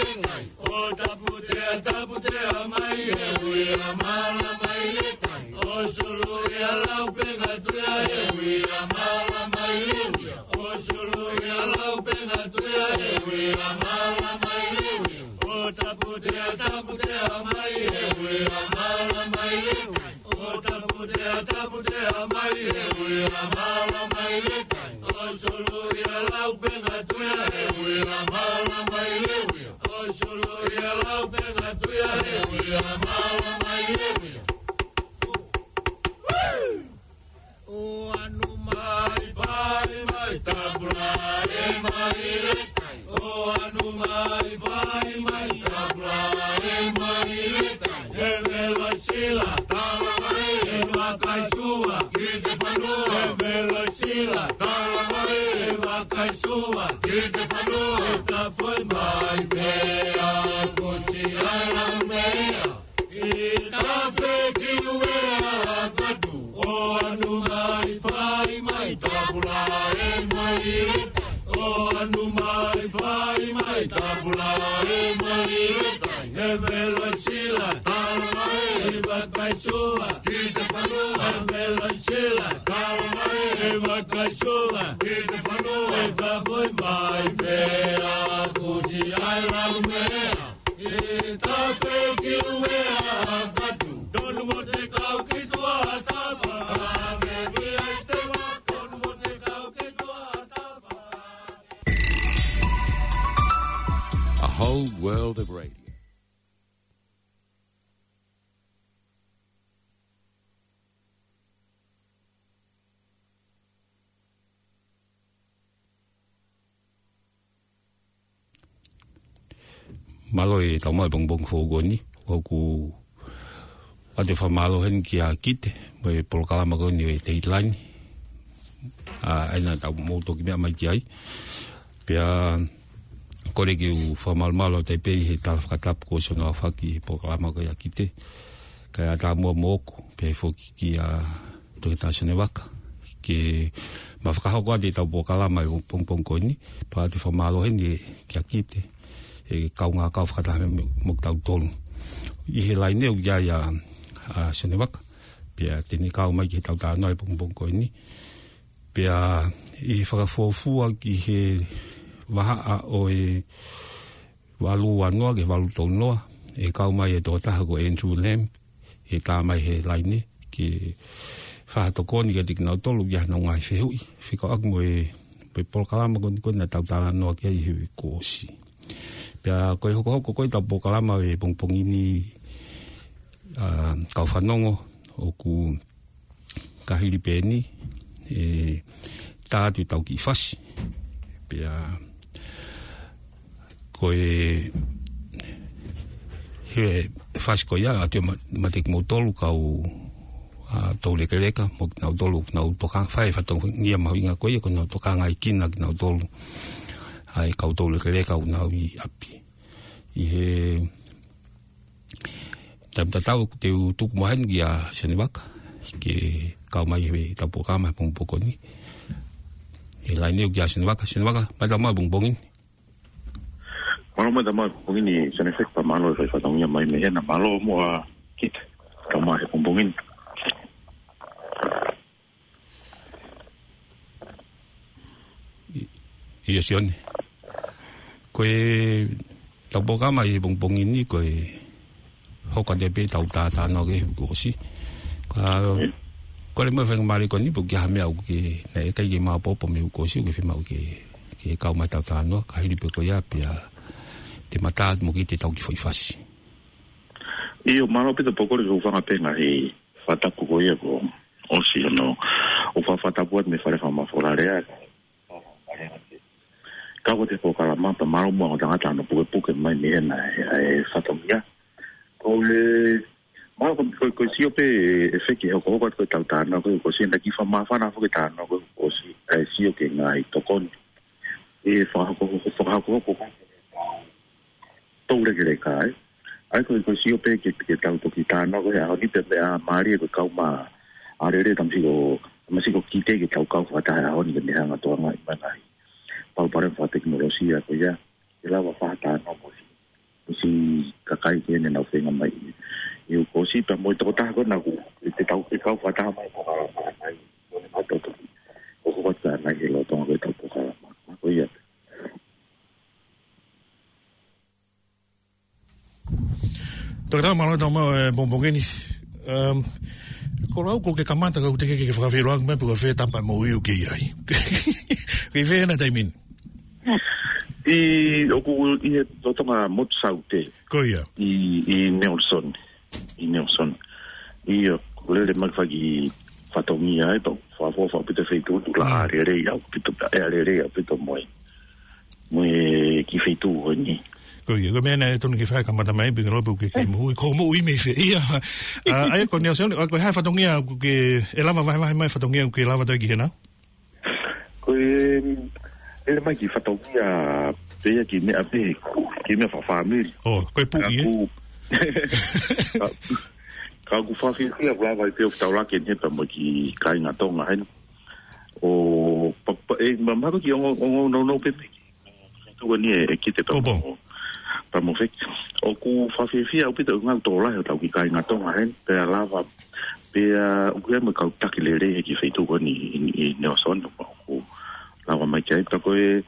mai o tapu te tapu te mai e ui a mala malo e tau mai bong bong fogo ni o ku a te whamalo hen ki a kite mo e polokala mako ni e te hitlani a aina tau mou toki mea mai ki ai pe a kore ki u whamalo malo te peri he tala whakatapu ko sono a whaki he polokala mako ia kite kai a tau mua moku pe e foki ki a toki tau sene waka ke ma whakahau kua te tau polokala mai bong bong koni pa a te whamalo hen e ki a kite e kau ngā kau whakatahme moktau tōlu. I he lai neu ia ia a senewaka, pia tēne kau mai ki he tau tā noi pungpung koe ni, pia i whakafōfua ki he waha a o e walu wanoa ke walu tōnoa, e kau mai e tō taha ko Andrew Lamb, e tā mai he lai ne, ki whahatokoni ka tikinau tōlu ia na ngai whehui, whika aku mo e pe polkalama ko ni ko na tau tāna noa kia i hewe kōsi. pia koe hoko hoko koe tapo kalama e pongpongini uh, kau whanongo o ku kahiri pēni e tātu tau ki whasi pia koe he whasi koe ia atio matik mo tolu kau a uh, tau leka leka mo ki nau tolu ki nau tokanga whae whatau ngia mawinga koe ko nau tokanga i kina ki nau tolu ai ka tole ke le ka una wi api i he ta ta ta ku te tu ku mahen gi a sene bak ke ka mai he ta po ka mai pom poko ni e la ne gi a sene bak sene bak ma ta ma bung bung ni ma ma ta ma bung ni sene fek pa ma lo fa ta mi mai me he na ma lo mo a kit ka ma he pom bung ni Yes, Johnny ko e tau poka mai bong bong ini ko e hoka de pe tau ta ta no ge ko si ko a ko le mo fe ngamari ko ni bugi ha me au ke na e kai ge ma popo me ko si ge fe ma u ke ke ka ma tau ta no ka hili pe ko ya pia te mata mo ki te tau ki foi fasi e o mano pe to poko le u fa ma pe na e fa ta ko ye ko o si no o fa fa ta me fa le fa ma fo la ka ko te ko kala ma pa maro mo nga ta no puke puke mai ni na e fatomia o le ma ko ko ko si ope e fe ki ko ko ko ta ta na ko ko si na ki fa ma fa na fo ki ta no ko ko si e si o ke nga i to kon e fa ko ko fa ko ko ko to le ke le ka e ai ko ko si ope ke ke ta to ki ta no ko ya ni pe a ma ri ko ka ma a re re tam si ko ma si ko ki te ke ta ka fa ta ha ni ne ha nga to nga i ma nai paupareva tekinolosia ya, ko ia ya. e lava fatano mo si si kakai ke ne na fenga mai e ko si pa mo to ta ko na ku e te tau ke kau fata mai ko ka mai ko ne mato to ko ko ta na ke lo to ko to ko ka ma ko ia Tak dah malu dah mahu bumbung ini. ko rau ko ke kamata ko te ke ke fafiro ang me pua fe tampa mo yu ke ai ke ve na taimin i o ko i he to tonga mot saute ko ia i i nelson i nelson i o ko le le mal fagi fatomia e to fa fa fa pite fe tu la re re ia pite ia re re ia pite moi moe ki whai tū hoi ni. Ko ia, ko mena e tonu ki whai kamata mai, pinga lopu ke ke mui, ko mui me whi ia. Aia ko nea seone, ko hai whatongia, ke e lava vai vai mai whatongia, ke lava tau ki hena? Ko e, e le mai ki whatongia, pe ia ki mea pe, ki mea whawhamiri. O, ko e puki e? Ka ku whawhiwhia, ko lava i peo whtaurake, nepa mo ki kainga tonga hena. O, oh, pa, pa, e, mamako ki ongo, ongo, no, no, pepe ki. tuwa ni e ki te tomo. Tomo fik. O ku whawhiwhia o pita ngang tō lai o tau ki kai ngā tonga hen, pe a lava, pe a ukuia me kau taki le rehe ki whai tuwa ni i neo sonu. O ku lava mai kia ipta koe,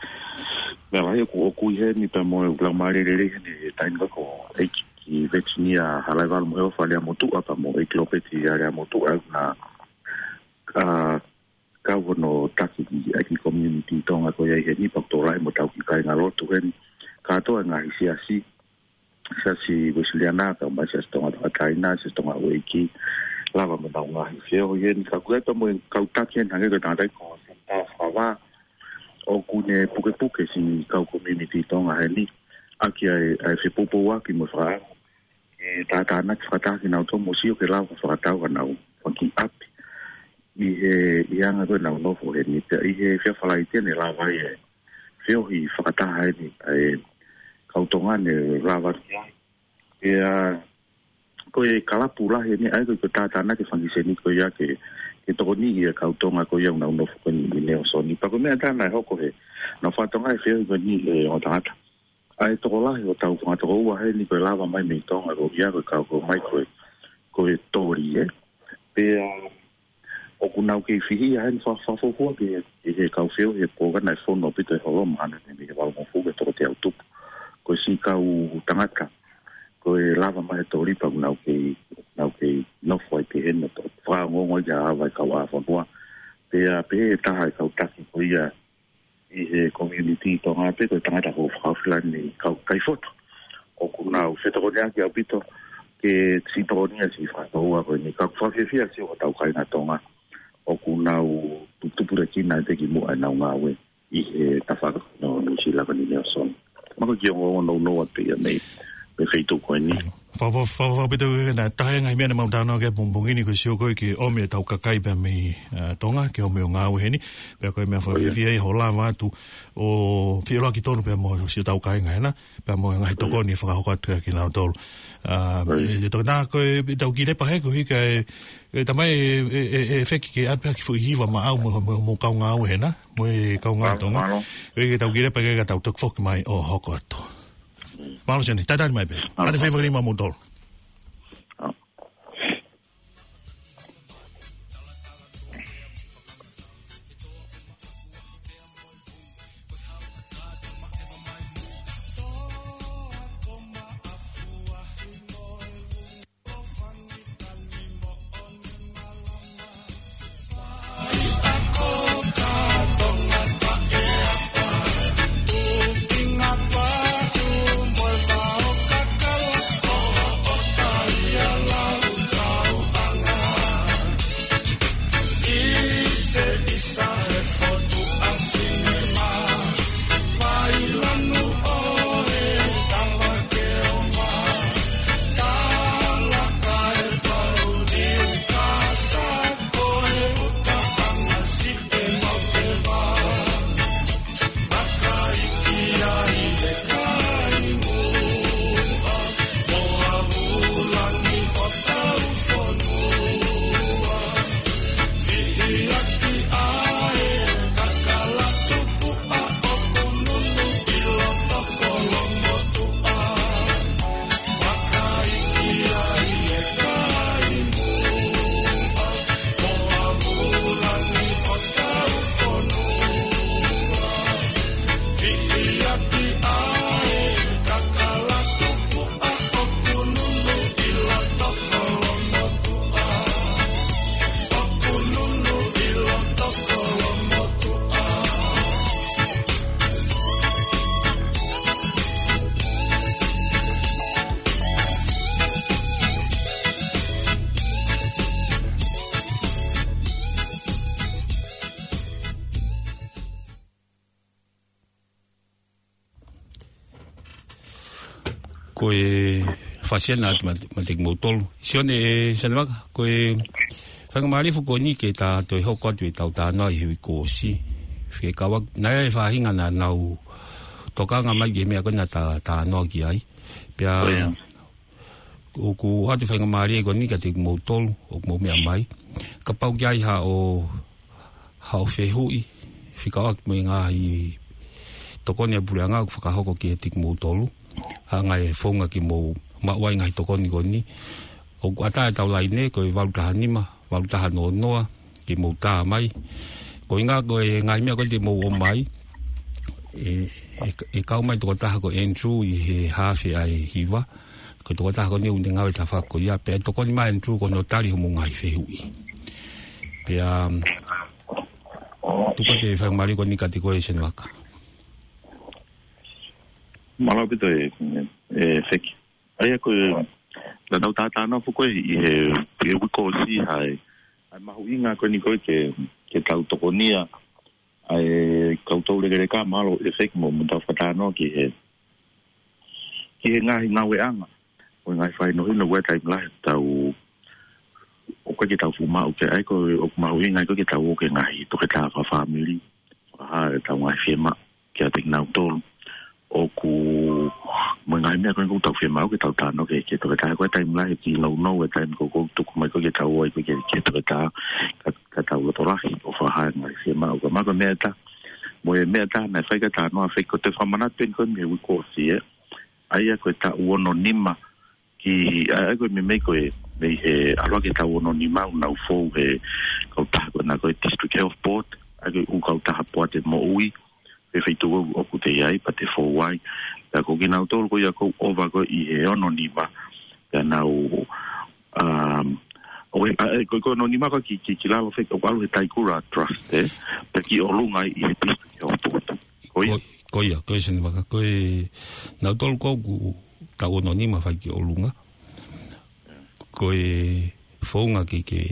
me a lai o ku o kui he ni tamo e ukuia maare le rehe ni e tainga ko eiki ki vetsi ni a halai valmo heo whalea motu a tamo e kilopeti a rea motu a na ka wono taki ki aki community tonga ko ia he ni pak torai mo tau ki kai na rotu hen ka to nga hisi asi sa si wesuliana ka ma sa tonga ta kai na sa tonga we ki lava mo tau nga hisi o yen ka ku to mo ka ta ki na ngai ta dai ko sa ta fa wa o ku ne puke puke si ka community tonga he ni aki ai ai se popo wa ki mo fa e ta ta na fa ta ki na to mo si o ke lava fa ta wa na o ki api i he i anga koe nao nofo he ni te i he whia whalai tēne la vai e whio hi whakataha e ni e kautonga ne la vai e a koe kalapu la he ni ai koe tātana ke whangise ni koe ia ke ke toko ni i a kautonga koe iau nao nofo koe ni leo so ni pako mea tāna e hoko he na whatonga e whio hi koe ni e o tāta ai e toko la he o tau kua toko ua he ni koe lava mai mei tonga koe ia koe kau koe mai koe koe tori e pe a o ku nau k e fihi a e n fa fa fo ko ke e ka f e o e ko ga na fono pe te holo m a n e ni ni wa mo fu ke to te autu p ko si ka u tangaka ko e lava m a e to ri pa k u nau k e nau k e no foi pe hen o to fa ngo ngo ja va ka wa fo ko pe a pe ta ha ka ta ki ko ia i e community to ha pe ko tangata ho fa flan i ka kai foto ku nau se to ko ya ki au pito ke si to ni si fa to wa ko ni ka fa fia si o tau kai na tonga o kuna u tuputupu reki na te ki mua e na unga we i he tawhaka no nusi lava ni neo son. Mako ki ongo ono no wa pia nei feitu koe ni. Fawa fawa fawa pita kuhi na tahe ngai mea na mautana ke pumpungini koe sio koe ki ome tau kakai pia uh, tonga ke o ngā ue heni pia koe mea fawa fia oh, i hola mātu o fiola ki mo sio tau kai ngai na pia mo e ngai toko oh, ni whakahoka tuka ki nao tolu. Toka nā koe e tau ki lepa he kuhi E, e tamai e e e feki e ke ape ki fu ma au mo mo ka nga au hena mo e ka nga to nga e ke tau gire pe ke ka tau tok fok mai o hoko ato mm. jeni tata mai be ate fe vagrima mo dol fasia na atu matik mautolo. Sione, eh, sione waka, koe, whanga maalifu ko ni ke ta te oi hoko atu e tau tānoa i hewi ko si. Whie kawa, nai ai whahinga na nau toka ngā mai ge mea koe na tānoa ki ai. Pia, oh, o ku atu whanga maalifu e ko ni ke te mautolo, o ku mea mai. Ka pau ki ai ha o, ha o whehui, whikawa ki mui ngā hi tokone apurea ngā kufakahoko ki e tiku mautolo. Mm a ngai fonga e ki mo ma wai ngai to koni koni o ata ta lai ne ko va uta hanima va uta hano noa ki mo ta mai ko inga ko e ngai me ko di mo o mai e e, e ka mai to ta ko enju i he hafi ai hiva ko to ta ko ni un ngai e ta fa ko ia pe to ko ni mai tru ko no tali mo ngai fe hui pe a um, tu ko te fa mari ko ni kategorisen waka malau kita e fek ayah ko la nau ta ta no fu ko e e wi ko si hai ai mahu inga ko ni ko ke ke ta autoconia ai ka to le gere ka malo e fake mo mo ta fa ta no ki e ki e nga na we anga o nga fai no i no we ta ngla ta u o ko ki ta fu ma o ke ai ko o ma u inga ko ki ta u ke nga i to ke ta fa family ha ta wa fi ma ki ta ngna autoconia oku mga ina ko ko tawfe mau ko tawta no ke ke to ta ko time la ki lo no ko time ko ko tu ko ko ke tawo ko ke ke to ta ka ta lo to rahi o fa ha ngai se mau ko ma ko me ta mo e me ta na sai ka ta no sai ko te fa mana ten ko me ko si e ai ko ta u no nima ki ai ko me me ko e me e alo ke ta u no nima na u fo e ko ta ko na ko district health board ai ko u ko ta ha po te mo ui e feito eh? o o que tei aí para te foi da com que não tolgo ia com o vago e é anonima da na o ah o e com anonima com que que lá foi o qual está aí trust é porque o longa e pisto que o tudo oi oi oi sen vaga oi na tolgo ta anonima vai que o longa oi foi um aqui que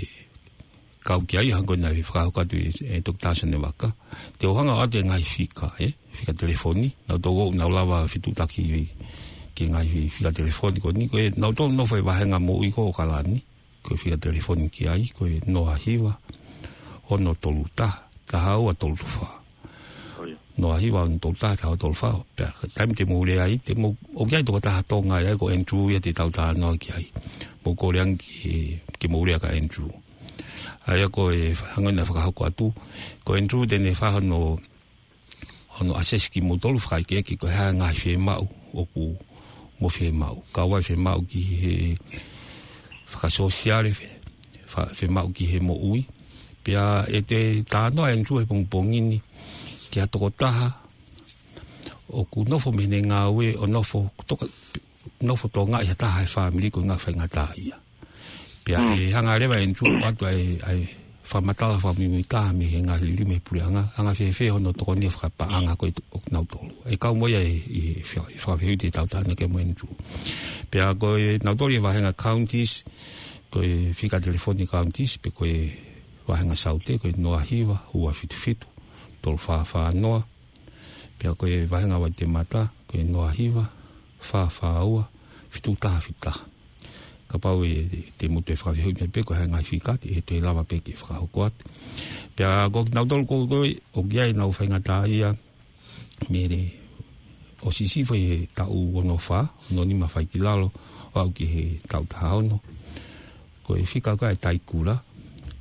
kau ki ai hango na vi fraho ka tui e tuk tasa ne waka. Te ohanga ate ngai fika, e, eh? fika telefoni, na togo na ulawa fitu taki vi ki ngai vi fika telefoni ko ni, koe na utolo no fai wahenga mo ui ko ka lani, koe fika telefoni ki ai, koe no ahiwa, o no tolu ta, ta hau a tolu fa. Oh, no ahiwa o no tolu ta, ta hau tolu fa, pia, taim te mo ule ai, te mo, o kia i toko taha tonga e, ko Andrew ya te tau ta noa ki ai, mo koreang ki, ki mo ule ka Andrew ai ko e eh, hangoi na faka hoko atu ko entru de ne fa no ono ases ki mo tolu fai ke ki ko ha nga fe mau o ku mo fe mau ka wa fe mau ki he faka sosiale fe fe mau ki he mo ui pia e te ta no entru e pong pong ini ki a toko taha o ku nofo mene nga we o nofo nofo to nga ia taha e family ko nga fai nga taha ia Ya mm. e hanga lewa en chua watu ai ai fa mata fa mi mi ta mi hanga li mi pu hanga hanga fe fe hono to ni fra pa hanga ko to na to. E ka mo ya e fe fa fe ti ta ta ne ke mo en chu. Pe a ko na to li va hanga counties ko e fika telefoni counties pe ko e va hanga saute ko no ahiva hua fit fit to fa fa no. Pe ko e va hanga wa te mata ko e no ahiva fa fa ua fitu ta fitu ka pau e, e te mutu e whakawhi hui me pe ko hanga i whikati e te lava pe ki whakahu koat pia gok nau tolu ko koe o kia i nau whainga tā ia mere o sisi fwe e tau ono wha ono ni ma whai ki lalo o au ki he tau taha ono ko e whika koe e tai kura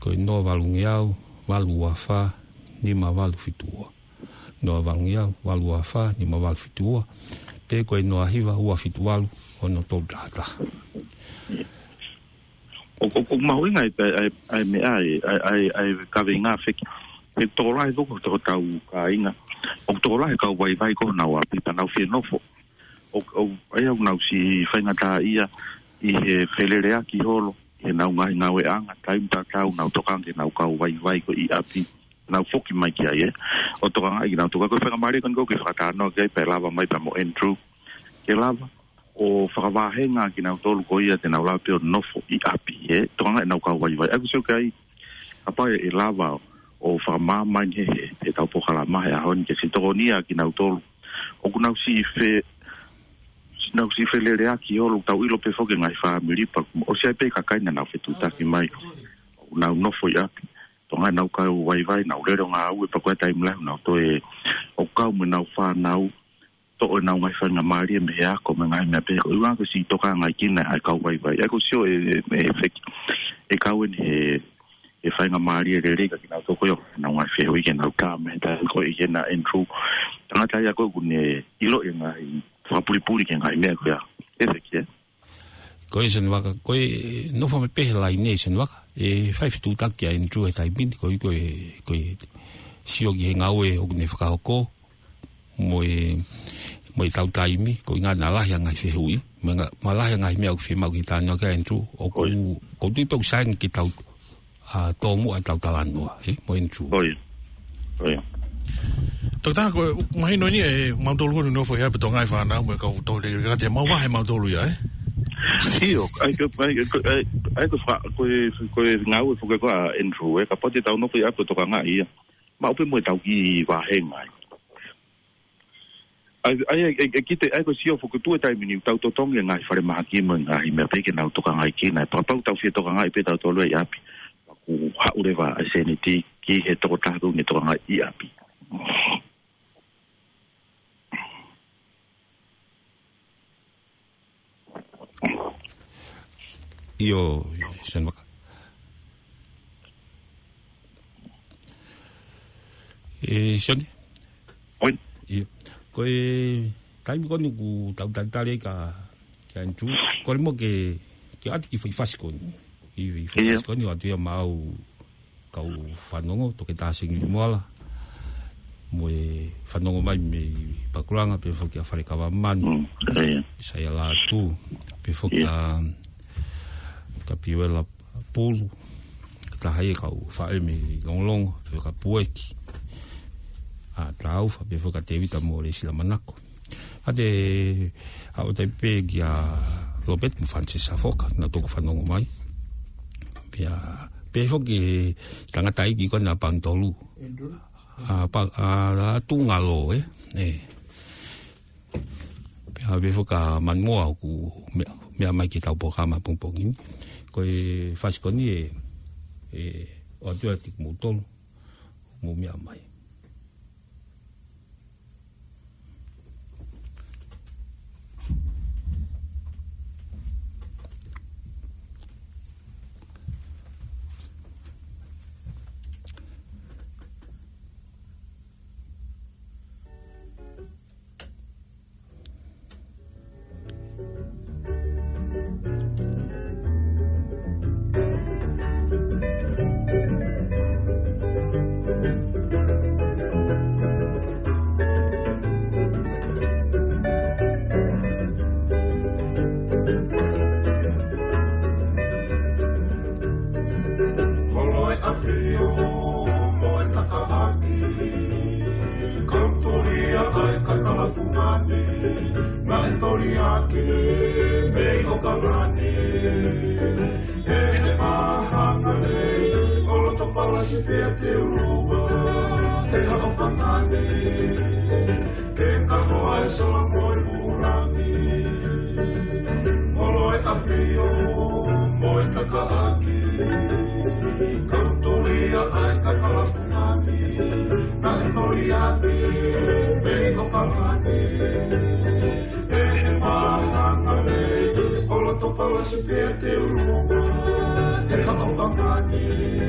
ko e noa walu nge au walu ua wha ni ma walu fitua noa walu nge au walu ua wha ni ma walu fitua pe ko e noa hiva ua fitualu ono tolu tahataha o ko ko ma hoinga e ai ai ai me ai ai ai ka venga fe ke to la do ko to ta u ka inga o to la ka wai vai ko na wa pita na fi no fo o o ai au na si fa inga ta ia i he felere aki holo e na unga inga we anga ka un ta ka na to kan ke na ka wai vai ko i api na foki mai ki ai eh? o to kan ai na to ka ko fa mari kan ko ke fa ka no ke pe lava mai pa mo entru ke lava o whakawahenga ki nga utolu ko ia te nga peo nofo i api e tonga e nga uka wai wai aku seo kai apa e lava o whakamamain he he te tau pokala mahe a honi ke si toko nia ki nga utolu o ku nga usi i fe si nga usi i fe lere a ki olu tau ilo pe foke nga i wha miripa o si ai pe kakai nga nga fetu taki mai o nga nofo i api tonga e nga uka wai wai nga ulero nga au e pakoe taimlai nga uto e o kau me nga ufa nga to o na mai fanga mari me ya ko me ngai me pe ko wa ko si to ka ngai kina ai ka wai wai ko si o e fek e ka wen he e fanga mari re re ka kina to ko yo na wa fe wi kina ka me ta ko i kina en tru tanga ta ya ko gune ilo e ngai fa puri puri ke ngai me ko ya e fek ya ko isen waka ko no fa me pe la ni isen waka e fa fitu tak ya en tru e ta bin ko ko ko si o ge ngawe o gune fa ko mo e mo i tau taimi ko inga na lahi angai se hui menga ma lahi angai mea ufi mau ki tāna ka entu o ko ko tui pau sain ki tau a tomu a tau talanua e mo entu oi oi Tō tā koe, mahi no ni e mautolu kono no fwoi hapa tō ngai whānau me kau tō le rira te mau wahe mautolu ia, eh? Io, ai ko ai ko ai ko fa ko ko ngau fo ko Andrew e ka poti tau no ko ia ko to ka ngai ia. Ma upe mo tau ki wa he ngai. ai ai ai kite ai ko sio foku tu tai minu tau to tong ngai fare ma ki e mo ngai me pe ke na to ka ngai ki na pa pa tau fi to ka ngai pe tau to lo ya pi ku ha u le va a seniti ki he to ta ku ni to ka ngai ya pi io sen ma e sioni 佢睇嗰啲股就等低呢㗎，其實主嗰啲乜嘅，佢一啲佢發過，佢發過你話佢又冇夠煩惱，都佢大成點啦。Mwe iya. whanongo mai me pakuranga pe whoki a wharekawa manu. Mm, Isai iya. a lātu, pe whoki iya. a ka piwela polu. Ka hai e kau whae me longolongo, pe ka pueki. a tau fa be foka te vita mo le sila manako a te a o te pe ki a lobet mu fanse sa foka na toko fa nongo mai pe a pe foki tanga tai ki kona pang tolu a pa a la tu ngalo e eh? e pe a be foka man mo a ku me a mai ki tau poka ma pung pung in ko e fasko ni e e o tu a tik mu tolu mu me a mai kauasi vietirua. Ei halua fanani, en tahoa ei olla moi muurani. Moloi afio, moikka kaaki. Kantulia aika kalastunani. Näin oli jääpi, meikko kalani. En maahangani, olla tupalasi vietirua. Ei halua fanani.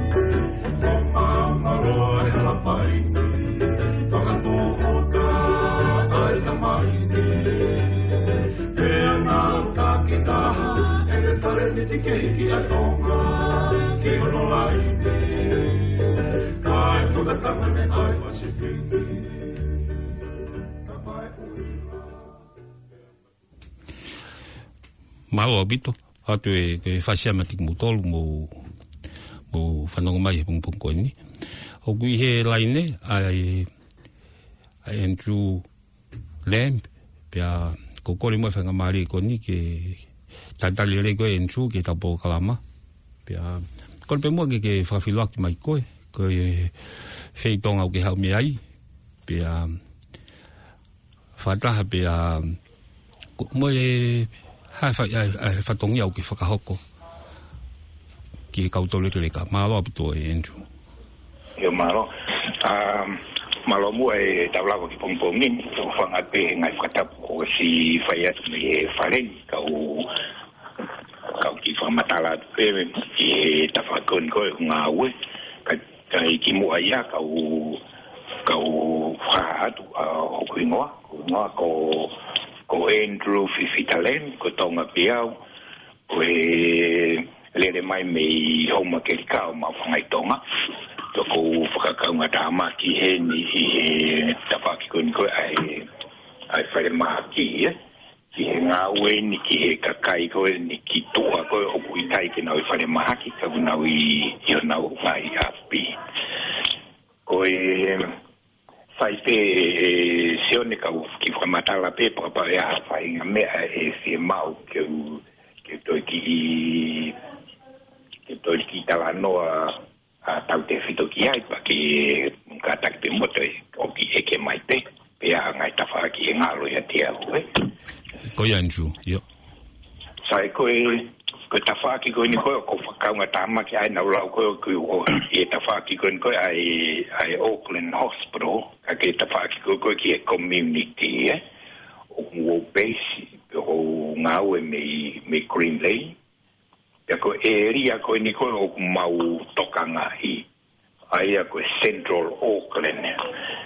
te ke ki a tonga ke hono la i me ka e tuka tanga me ai wa se whiwi Mau abito, atu e fasia e mati mutolu mo mo fanong mai pung pung ko ni. O gui he laine ai ai Andrew Lamb pia ko ko le mo fanga mari e ko ni ke tatali re ko en chu ki ta po kalama pia kon pe mo ki ke fa filo ki mai ko ko fe ton au ki ha mi ai pia fa ta pia mo e ha fa ya fa ton ya ki fa e ka hoko ki ka to le ka ma lo pito e en chu yo ma lo malomu e tablago ki pompongi to fanga pe ngai fata ko si fayat ni faren e ka u ka ki fama tala pe e tafa kon ko nga we ka ka ki mu aya ka u ka u fatu a ko ngwa ko ngwa ko ko endru fi talen ko tonga piau ko e le mai me homa ke ka ma fanga tonga to ko faka ka nga he ni hi he ta pa ni ko ai ai fa ma ki e ki he nga we ni ki he ka kai ko ni ki to ka ko o ku tai ki na fa ma ki ka bu na wi yo na u ma i fai pe e se o ki fa ma ta la pe pa pa ya fa i nga e se ma u ke u ke to ki ke to ki ta la a a tau te fito ki ai pa ki ka tak te moto e, o ki e ke mai te pe a ngai ta fara ki e ngalo ya te au e ko ya nju yo sa e ko e ko ta fara ki ko ni ko ko fa ka ngata ki ai na ko ki o e ta fara ki ko ni ko ai ai Auckland hospital ka ke ta fara ki ko ko ki e community e o base o ngau me green lane ya ko area ko ni ko mau tokanga i ai ko central auckland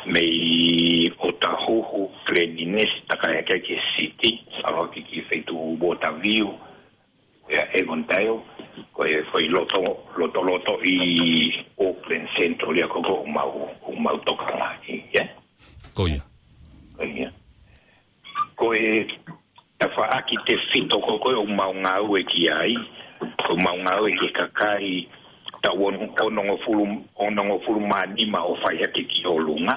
me otahuhu cleanliness ta ka ke ke city sa ro ki ki fe tu bota viu ya e montayo ko e foi loto loto loto i auckland central ya ko ko mau mau tokanga i ya ko ya ko ya ko e ta fa aki te fito ko ko mau ngau e ki ai o maunga o e ke kakai ta won ono ngo fulu ono ma ni ma o fa ya tiki o lunga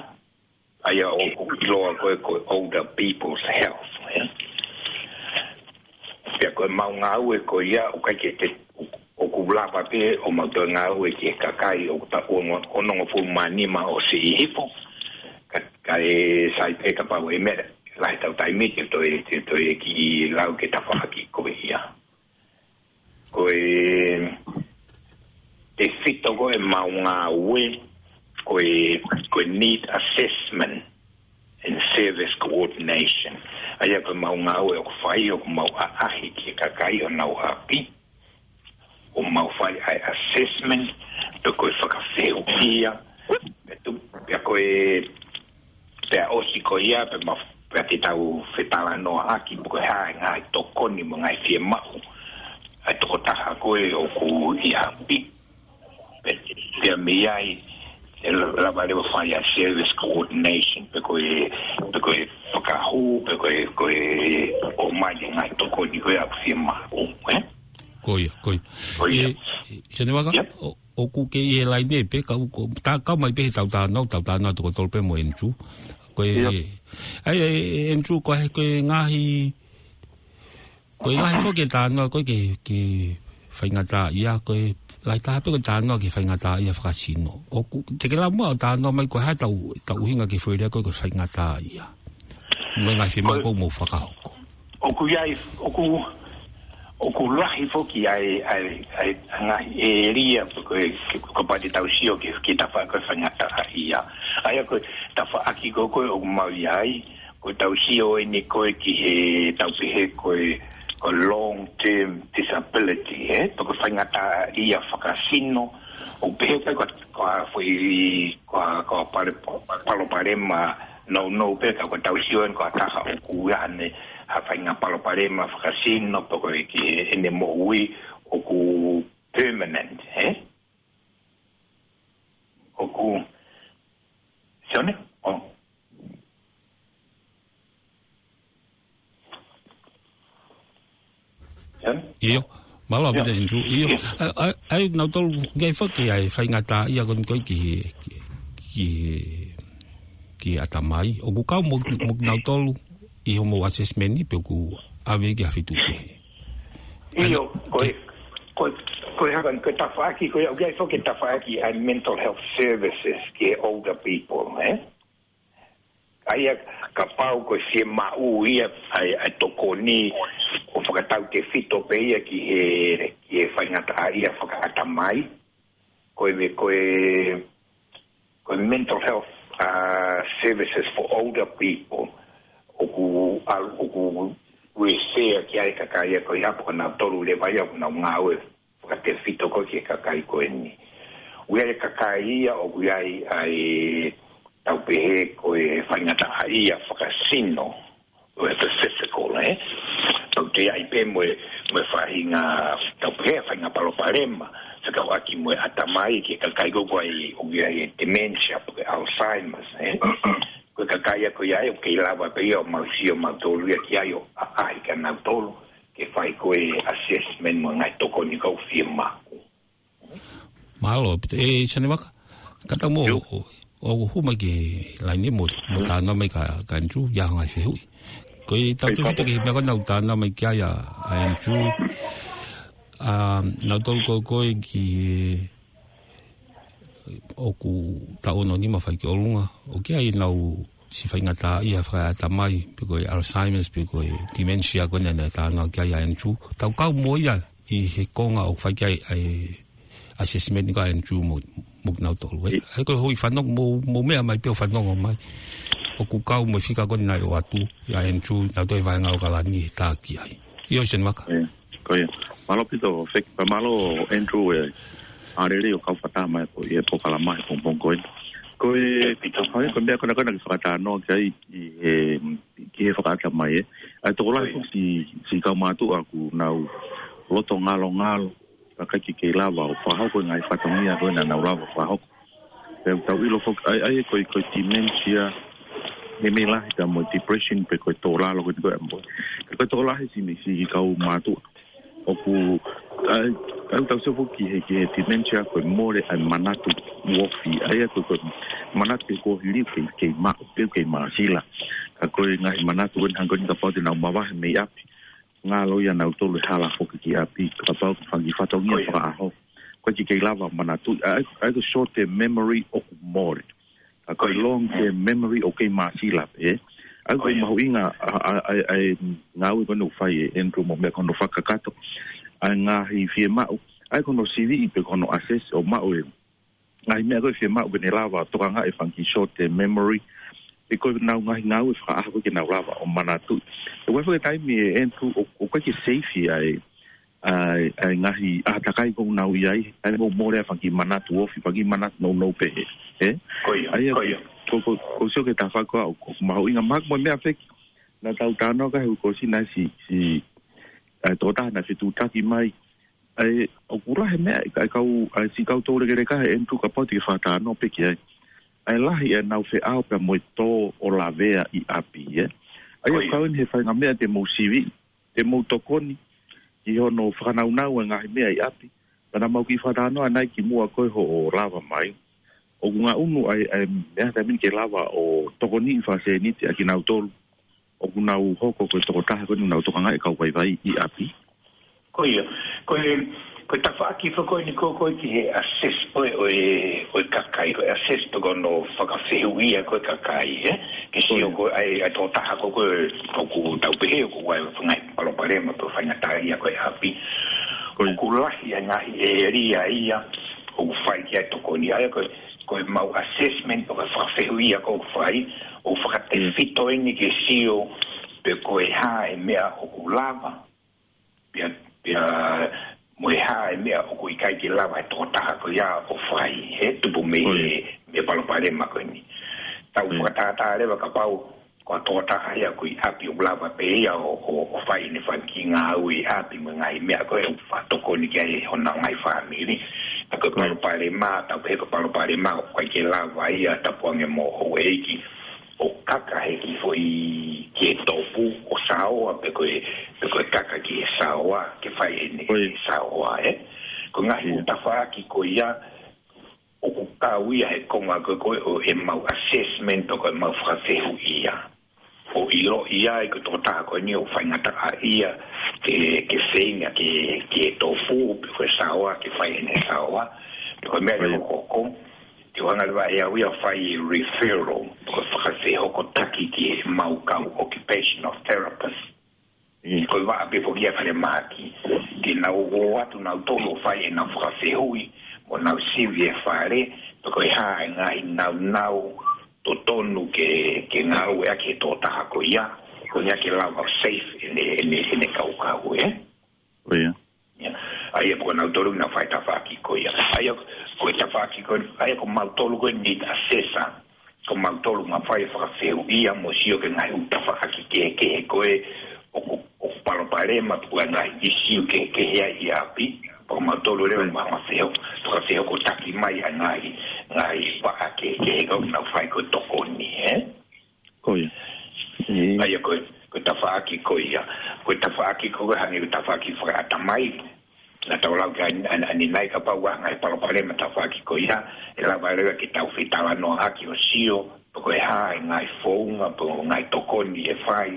aya o lo ko ko older people's health ya eh? yeah. E ko maunga o ko ya o ka ke te o ku bla pe o ma to nga o e ke kakai o ta won ono ngo fulu ma o si hipo ka ka e sai pe pa we mera la ta ta imi to e to e lau ke ta fa ki ko ko e te fito ko e maunga ue ko e ko e need assessment and service coordination ai ko maunga ue ko fai o ko mau ahi ki ka kai o nau hapi o mau fai ai assessment to ko e whakafeo kia pe tu pe ko e pe a osi ko ia pe ma pe a te tau whetala no aki buko hae ngai tokoni mo ngai fie mau ngai ai toko taha koe o ku i hapi pe me ai e la vale o fai a service coordination pe koe pe koe whakahu pe koe koe o mai ngai toko ni koe aku fie ma o koe koe koe koe e, chane waka o ku ke i e lai ne pe ka uko ta ka mai pe tau ta no tau ta no toko tolpe mo enchu koe ai enchu koe koe ngahi koe koe lai fo ke tāna koe ke ke whaingata ia koe lai taha pe koe tāna ke whaingata ia whakasino o te ke la mua o tāna mai koe hai tau tau hinga ke whaerea koe koe whaingata ia mwe ngai se mau koe whakahoko o ku iai o ku o ku lahi fo ki ai ai ai nga e ria koe ko pa te tau sio ke ke tafa koe whaingata ia ai a koe tafa aki koe o mau ai, koe tau sio e ne koe ki he tau pehe koe long term disability eh to whaingata i a whakasino o pēta kwa, kwa whui kwa, kwa pare, palo parema no no pēta kwa tausioen kwa taha o kua ha whainga palo parema whakasino to koe ki ene mo ui o ku permanent eh o ku sione? Iyo. Yeah. Malo bi den tu. Iyo. Ai na tol gai fo ki ai fai ngata ia kon koi ki ki ki, ki atamai. O ku kau mok mok na tol i homo assessment ni pe ku ave ki afitu ki. Iyo. Koi koi koi ha kan ke tafa ki koi gai fo ke tafa ki ai mental health services ke older people, eh? aia ka pau ko si ma u ia ai ai to ko ni o fa ta ke fito pe ia ki e ki e fa ngata ia fa ka mai ko e ko e ko mental health uh, services for older people o ku al o ku we se ki ai ka ka ia ko ia po na to le vai a na un au fa ke fito ko ki ka e ka ko ni we ka ka ia o ku ai ai au pe he koe whaingata a ia whakasino o e physical, eh? Tau te ai pe moe moe whahinga, tau pe he whainga palo parema, sa kau aki moe atamai ki e kakai gogo ai o gira e dementia, poe Alzheimer's, eh? Koe kakai a koe ai o kei lawa pe ia o mausi o mautolu ia ki ai o a ahi ka nautolu, ke whai koe assessment moe ngai toko ni kau fie mako. Malo, e, e sani waka? Kata mo, o hu ma ke la ni mo mo ta no me ka kan chu ya nga se hu ko i ta tu te ke me ko na ta no me ka ya an chu a na to ko ko i ki o ku ta o no ni ma fa ki o lunga o ke ai na ta ia fa ta mai pe ko alzheimer's pe ko dementia ko na ta nga ka ya an chu ta ka mo ya i he ko nga o fa assessment ka an chu mo mukna to lu. Ai ko hui fanong mo mo me mai pe fanong mai. O ku kau mo fika ko nai o atu ya enchu na to va nga o kala ni e ta ki ai. Yo shen waka. Ko ye. Malo pito fek pa malo enchu e. Are re o kau fata mai ko ye po e kala mai pom pom ko. Ko ye pito ko ye ko me ko na ko na fata no ki ai e ki e fata ka mai. Ai to la si si kau ma tu aku na u loto ngalo ngalo whakaki kei lava o whahoko ngai whakamia koe na nau lava whahoko. Te au tau ilo whok, ai e koe koe dementia, he mei lahi ta mo depression pe koe tō lalo koe tukoe amboi. Te koe tō lahi si me si ki kau mātua. O ku, au tau se whoki he ki he dementia koe more ai manatu wofi. Ai e koe koe manatu pe koe hiriu kei mā, pe kei mā sila. Ka koe ngai manatu wen hangoni ka pautina o mawahe mei api nga loi na o le hala ko ki ki api ka pa ko fangi fa tau nia ho ko ki ki lava mana tu ai ko short term memory o more a ko long term memory o ke ma si la pe eh? ai ko eh? mau inga ai ai nga o ko no fai en rumo me kono no fa ka kato ai nga hi fi ma ai ko no si di pe kono no assess o ma o e, ai me ko fi ma o ne lava to nga e fangi short term memory e koe nau ngahi ngau e whaka ahako ke nau rawa o manatu. E wai whaka taimi e entu o koe ke seifi ai ai ai ngahi ahatakai kou nau i ai ai mou morea whaki manatu ofi whaki manatu nou nou pehe. Koi, koi. Ko seo ke tawhakoa o ma maho inga mak moi mea whek na tau no ka heu si na si si ai tōta na fitu taki mai ai o kura he mea ai kau ai si kau tōre kere ka he entu ka pati ke whātāno peki ai ai lahi e nau fe au ka moi tō o la vea i api e. Ai o kauin he whainga mea te mou siwi, te mou tokoni, ki hono whanaunau e ngahi mea i api, pana mau ki whanaanoa nai ki mua koi ho o lava mai. O ngā unu ai e mea te minke lava o tokoni i whase niti a ki nau tolu, o ku nau hoko koi tokotaha koni nau tokanga e kau kai vai i api. Koia, koia, ko ta fa ki fo ko ni ko ko ki he assess o e o e ka kai ko assess to go no fa ka se hu ia ko ka kai he ke si o ko ai ai to ta ko ko ko ku ta pe he ko wai fa ngai pa lo pare mo to fa ngata ia ko ha pi ko ku la hi ia ngai e ri ia ia o mm. fa ki ai to ko ni ai ko ko e mau assessment o fa se hu ia ko fa ai o fa ka te fito ni ke si o pe ko e ha e mea o ku lava pe pe moe ha e mea o koe kai ke lava e toko taha ko ia o whai he tupu me e me palopare ma koe ni tau mm. whakataha rewa ka pau ko a toko taha ia koe api o lava pe ia o, o, o whai ne whanki ngā ui api me ngā i mea koe ufa toko ni kia e hona ngai whamiri a koe palopare ma tau he ko palopare ma o koe ke lava ia tapuange mo hoeiki o kaka he fo foi ki e topu o saoa pe koe pe koe kaka ki e saoa ke fai e ne e saoa e eh? koe ngahi mm. utafa ki koe ia o kukawia he konga koe koe o e mau assessment o koe mau frasehu ia o ilo ia e koe tota koe ni o fai a ia ke, ke senga ki, ki e topu pe koe saoa ke fai e ne saoa pe koe mea e koko e wanga lewa ea wia fai referral o whakase hoko taki ki e maukau occupational therapist mm. ko iwa ape po kia kare maki ki na ugo watu na utolo fai e na whakase hui o na usivi e whare to koi e haa e nga i nau nau to tonu ke, ke ngā ue a ke tō taha ko ia ko nia ke lau au safe e ne, e ne, e ne kau kau e oh, yeah. yeah. aia po na utolo na whaita whaki ko ia aia e ko ta fa ki ko ai ko mal tolu ko ni ta sesa ko mal tolu ma fa fa feu ia mo sio ke ngai u ta fa ki ke ke ko e o ko pa lo pare ma tu ana i sio ke ke ia ia pi ko mal tolu le ma ma feu to ka feu ko ta ki mai ngai ngai fa ke ke ko na fa ko to ko ni e ko ia ai ko ko ta fa ki ko ia ko ta fa ki ko ha ni ta fa ki fa ta mai na tau lau ki ani nai ka pau a ngai e palo pare ma tau whaki ko ia e la valewa ki tau whitala no haki o sio poko e hae ngai whounga poko ngai tokoni e whai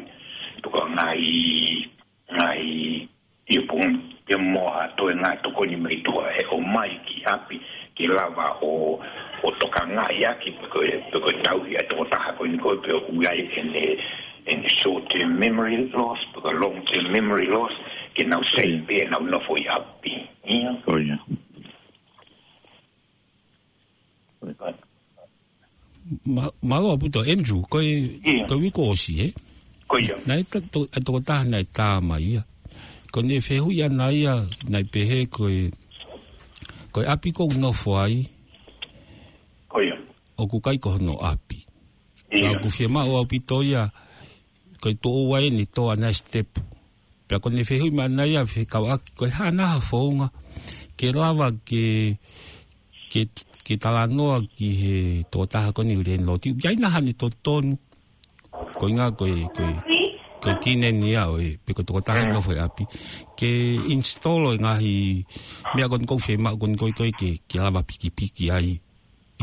poko ngai ngai iupung e moa to e ngai tokoni mai tua e o mai ki api ki lava o o toka ngai aki e- poko e tau hi a tō taha ko ni e peo ulai e en short-term memory loss, but the long-term memory loss, kinaw sa now and for po yapi. Yeah. Oh, yeah. Ma, malo puto Andrew ko ko wi ko si e eh? ko ya nai ta to to ta nai ta ma ia ko ne fe hu ya nai ya nai pe he ko api ko no fo ai ya o ku kai ko no api ia ku fe ma o api to koe tō wai ni tō a nai step. Pia koni ne whehui ma nai a whi kau aki koe hā naha whaunga. Ke lawa ke, ke, tala noa ki he tō taha koni ure no. Ti jai naha ni tō tōnu. Koe ngā koe, koe, koe tine ni a oe. Pia ko tō taha no whai api. Ke installo ngahi, mea koni kou whema koni koe koe ke, ke piki piki ai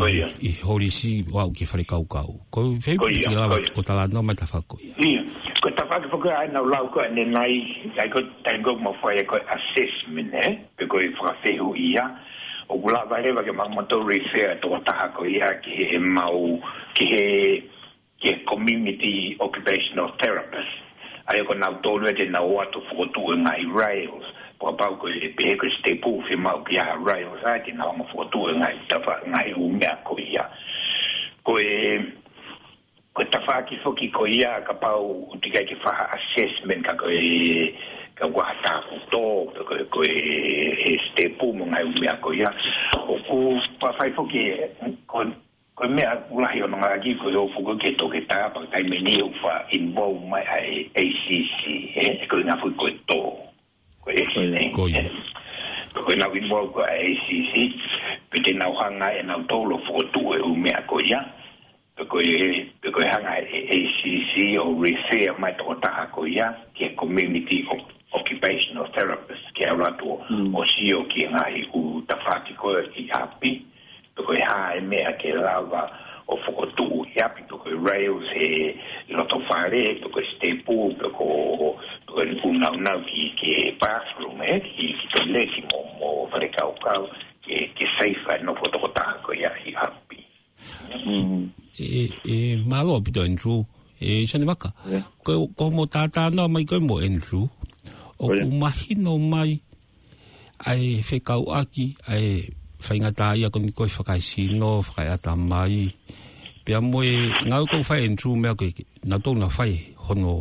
i, i hori si wau ki whare kau kau. Ko i whei pui ki lawa ko tala no mai tawhako. Ia, ko tawhako whaka ai nau lau ko ane nai, ai ko tango mo whai e koi assessment he, eh? pe koi whakawhehu ia, o gula vare wa ke mamato refer to wataha ko ia ki he mau, ki he community occupational therapist. Ai ko nau tonu e te nau atu whakotu ngai rails kwa pau ko e pe ste pu fi ma ki a rai o sa ki fa nga u nga ko ia fa ki fo ki ko ia ka pau ti fa assessment ka ko e ka wa ste pu mo nga u o ku fa fo ki ko me una hi ona ki ko yo fu ko to ke ta pa ka me ni u fa involve my e ko fu ko ko ko na wi mo ko ai si si ko te na hanga e na tolo fo tu e u me ko ya ko ye ko hanga e si si o refer my tota ko ya ki community occupational therapist ki ara tu o si mm. o ki na i u ta fa ki ko e ki api ko ha e, e me a ke lava o fo ko tu ya pi ko e rails e lo to fare ko ste pu ko Unaunavik και Πάφρουμ έχει το λέσιμο μου βρεκαουκάου και σαϊφανό φωτοκοτάκο για χιάπη. Μάλλον από το εντρού, σαν βάκα. Κόμμο τάτα νόμα κόμμο εντρού. Όπου μάχη νόμαει ai whekau aki, ai whaingata ai a koni koi whakai sino, whakai ata mai. Pea moe, ngau kou whai entru mea koe, na tōna whai hono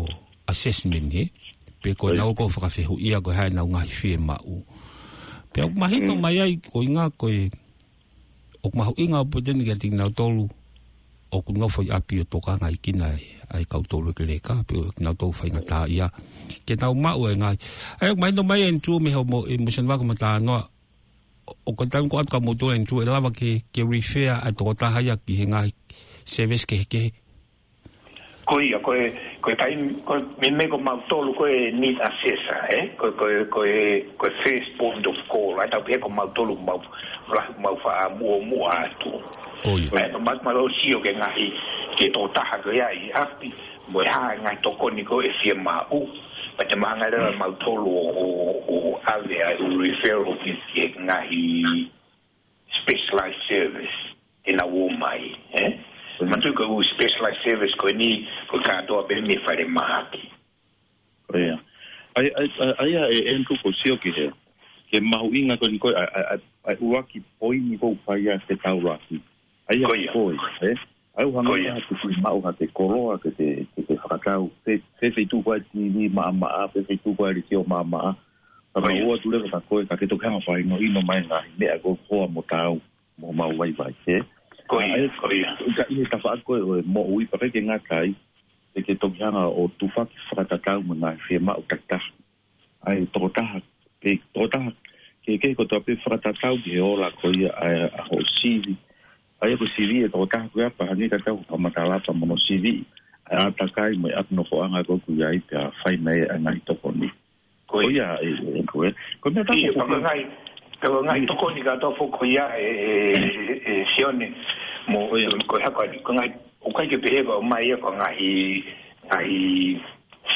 assessment he. pe ko na ko fa ia ko ha na nga fi ma u pe ma hi no mm. ai ko inga koe, e ok ma inga po den ga ting na tolu ok no fo api to ka ngai kina na ai ka to lu kle pe na to fa nga ta ia ke na ma u e nga ai ma no mai ai e tu me ho mo e mo shen wa ko ma ta no o ko tan ko at ka mo to e lava ke ke refer a to ta ha ya ki nga service ke ke koi a koe koe tai koe me me ko mau tolu koe ni a sesa eh koe koe koe koe first point of call ai tau pe ko mau tolu mau la mau fa mu mu a tu koi ma mas ma lo sio ke e ngai ke to ta ha ke ai afti mo ha ngai to koni ko e sie ma u pa te ma ngai la mau tolu o o o a ve a u refer of this ke ngai specialized service in a woman eh ma tu ko specialized service ko ni ko ka to be mi fare mahati ya ai ai ai en ko ko sio ki he ke ma u inga ko ni ko ai u aki poi ni ko pa ya se ta u aki ai ko ko e ai u hanga ha ku ma u ha te koroa ke te ke te fraka u se se tu ko ni ni ma ma a se tu ko ri o ma ma ka ma u tu le ka ko ka ke to ka ma pa ni no mai nga me a ko ko mo ta u mo ma u vai vai koia koia ka fa ko mo ui pa ke nga kai e ke to kia o tu fa ki fra ka ka mo na fe ma o ka ka ai to ka ha ke to ka ha ke ke ko to pe fra ka ka o ge o la koia a a ho si vi ai ko si vi e to ka ha ko ya pa ni ka ka o ma ka la pa mo si vi a ta kai mo at no ko anga e, e, ko ku ya i ta fa mai ana i to ko ni koia e ko e ko me ta ko ko Pero ngai toko ni ka to foko ya e, e e e sione mo yo ko ha ko ni ngai o kai ke pehe ba mai ko ngai ngai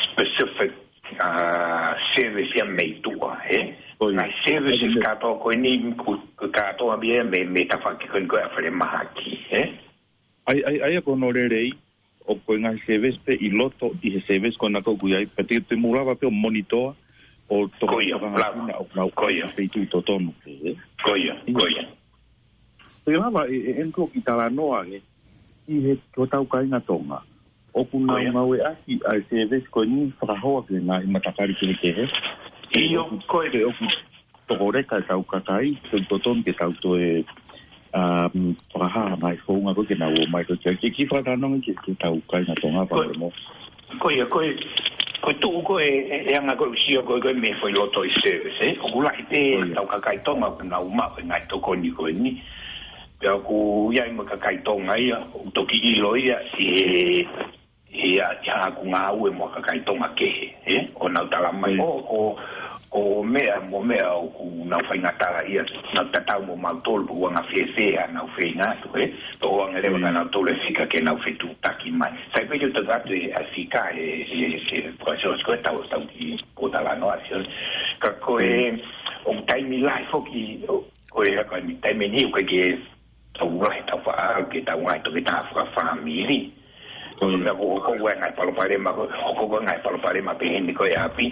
specific a service ya me tu ko he o ngai service ka to ko ni ku ka to a bia me me ta fa ki ko ko afre ma ha ki he ai ai ai ko no re rei o ko ngai service pe i loto i service ko na ko ku ai pe te mulava pe o monitor o to ko ia ka na o ka ko ia pe tu to to no ko ia ko ia pe mama en e, ko ki ta no a ge i he to ta u ka ina to ma o ku na ma we a ki a se ves ko ni fra ho ke na i mata ka ri ke ke he i yo ko e o ku to ko re ka ta u ka ka i to to to ke ta u to e um, a fra ha mai fo un ago ke na o mai ko ke ki fra ta no ke ta u ka ina to ma pa mo ko ia ko ia ko tu ko e e anga ko si ko ko me foi lo toi service eh ko la ite ta ka kai to ma na uma na to ko ni ko ni pe ko ya ma ka kai to ngai o to ki lo ia si e ia ja ku nga u e mo ka kai to ma ke eh o na ta la mai o omea omea na ufaingatala ia na tatau mo mautolu pu uanga fiesea na ufeingatu e to uanga lewa mm. kana utolu efika ke na ufetu taki mai sai pe juta gatu e afika e e e professor sko tau tau ki kota la no asio ka ko e o taimi lai foki ko e ka mi taimi ni ko ke tau lai tau fa ke tau ngai to ke ta fa famili ko ko ko ngai palo pare ma ko ko ngai palo pare ma pe hindi ko ya api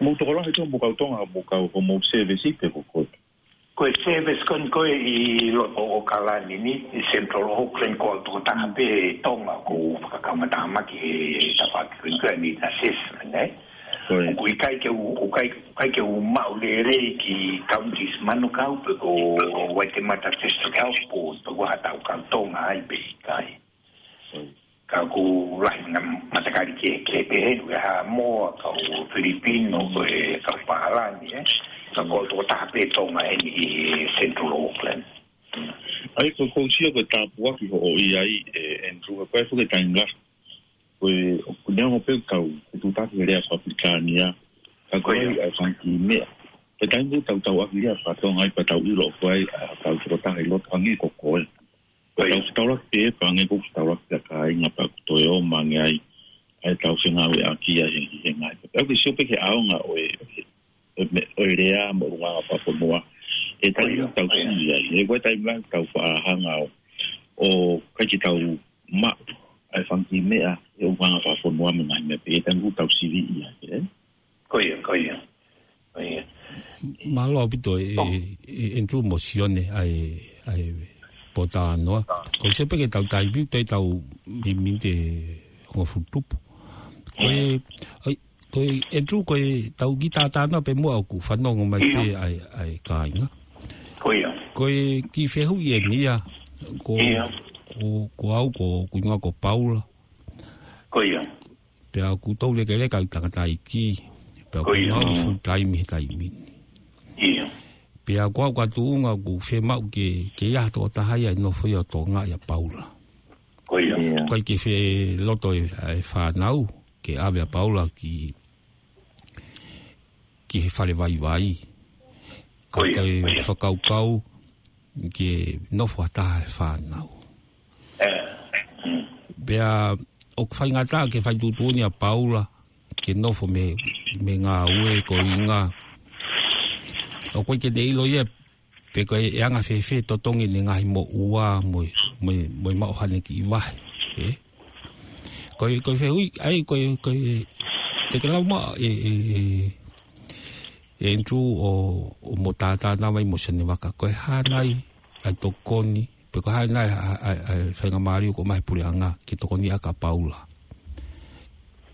mo to rolo to buka to nga buka o mo service ite ko ko ko service kon ko i lo o kala ni ni sempre lo ho klen ko to ta nga be to nga ko ka ka ma e ta ma ki ta pa ki ko ni ta ses ne ko i kai ke o kai kai ke o ma o le re ki counties manu ka o ko wa te ma ta ses to ka o po to wa ta o ka to nga ai be kai ka ku lahi na matakari ke ke pe he we ha mo ka u filipino ko e ka pala ni e ka ko to ta pe to ma e ni central auckland ai ko ko si ko ta pu ki ho i ai andrew ko e fu ke tan la ko ko ne ho pe ka u tu ta ki le a afrikania ka ko i ai san ki me pe tan ku tau tau a ki a fa to ngai pa tau i lo ko ai ka u to ta lo tangi ko ko e Kau setara ke, pangai kau setara ke kai ngapa kau toyo mangai ai kau sengawi aki ya yang sengai. Kau kau siapa ke awang ngai oi oi rea mau ngai apa pun mua. Eh tadi kau sengai ya, eh kau tadi bilang kau faham ngau o kaji kau ma ai fangki mea eh ngai apa pun mua mengai mea. Eh tadi kau sili ya. Kau ya, kau ya, kau ya. Malo abito, entro mosione, ai, ai, po ta no ah. ko se pe ta ta bi te ta mi mi te ho fu tu ko e ai ko e tru ko e ta u gita ta no pe mo au ku fa no mai te ai ai ka ai no ko e ko e ki fe hu ye ni a ko ko ko au ko ku no ko paul ko e te au ku to le ke le ka ta ta ki pe ko no fu tai mi tai mi ye pe a kwa kwa tu unga ku fe mau ke ke ya to ta ha ya no fo ya to nga ya paula ko ya ko ke fe loto e fa e nau ke ave a paula ki ki he fale vai vai ka ka e fa kau kau ke no fo ta e fa nau pe a o ke fai ngata ke fai tu tu ni a paula ke no fo me me nga ue ko inga ko o koe ke te ilo ye pe koe e anga fe fe totongi ni ngahi mo ua mo i moi mao ki i wahe koe koe fe ai koe koe te ke lau ma e e e e entu o o mo tata na mai mo sene waka koe hanai ai tokoni pe koe hanai ai ai whainga maari uko mahi puri anga ki tokoni a aka paula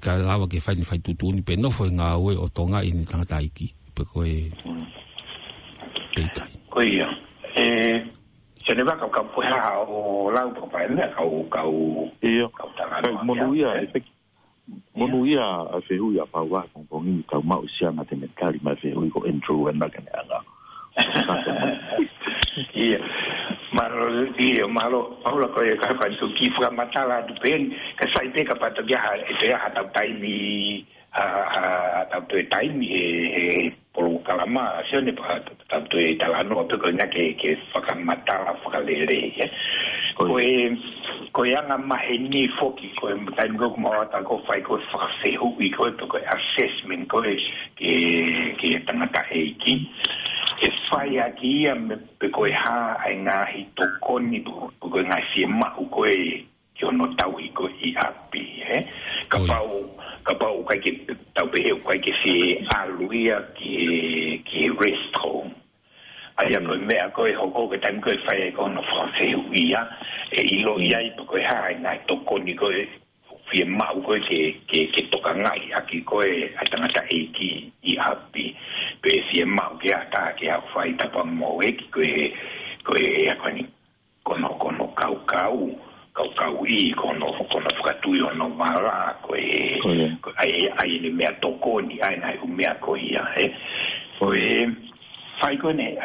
ka lawa ke whaini whaitutu ni pe nofo e ngā ue o tonga i ni tangata iki pe koe 理解。佢啊，誒、呃。就你話求求配下我撈同埋咩求求？係啊，wameuia wameuia asehuia paua kongkongi kau mau sianga temerikali masehui ko influenza kene anga iya maro iya maro paula ko ka ka tu kifra matala tu pen ka sai pe ka patagia ha ese ha tau tai a to time e e por un calama se ne pa tanto e talano to coña que que fa ka mata la fa ka lele ye ko e ko ya nga ma he ni foki ko em ta ngok ma ta ko fa ko fa se hu i ko to ko assessment ko e ke ke ta mata e ki e fa ya ki ya me pe ko ha ai nga hi to ko ni ko nga si ma ko e ki ono tau i ko i api he ka pa ka pa o kai ke tau pe o kai ke si a luia ki ki restro ai ano me a koe ho ko ke tan koe fai ko no france uia e i lo ia i koe ha ai nai to ko ni koe fie ma u koe ke ke ke to ka ngai a ki koe a tana ta e ki i happy pe fie ma u ke a ta ke a fai ta pa mo e ki koe koe e a koe ni kono kono kau kau kau i kono kono fukatu i ono mara ko e, e- ai ai ni mea toko ni ai nai u mea ko ia e ko e fai kone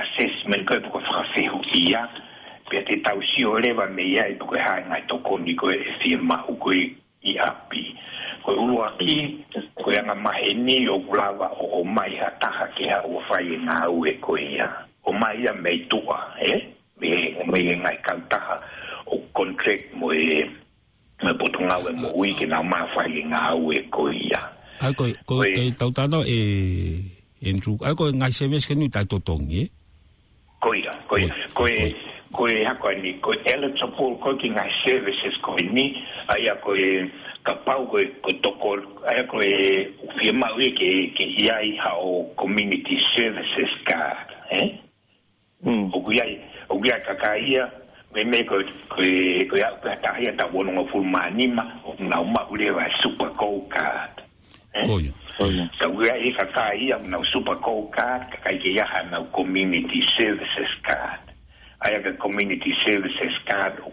assessment ko e puko fukafehu ia pia te tau si o lewa me ia e puko e hae ngai toko ni ko e firma u ko e i api ko e ulu aki ko e anga mahe ni o gulawa o o mai ha taha ke ha o fai e ngā ue ko ia o mai ia mei tua e me e ngai kantaha o contract mo e me potunga we mo ui ke na ma fa ye nga u e ko ia ai ko ko e tautano e en tru ai ko ngai se mes ke ni ta to tong ye ko ia ko ia ko e ko e ha ko ni ko e le to pul ko ki ngai services ko ni ai ya ko e ka pau ko ko to ko ai ko e fie ma ui ke ke ia i ha o community services ka eh mm o ku ia o ku ia ka ka ia meme ko ko ko ya ka ta ya ta wono ngo fu manima na uma ule wa super coca koyo ka uga i ka ka i am na super coca ka ke ya ha na community services card aya ka community services card o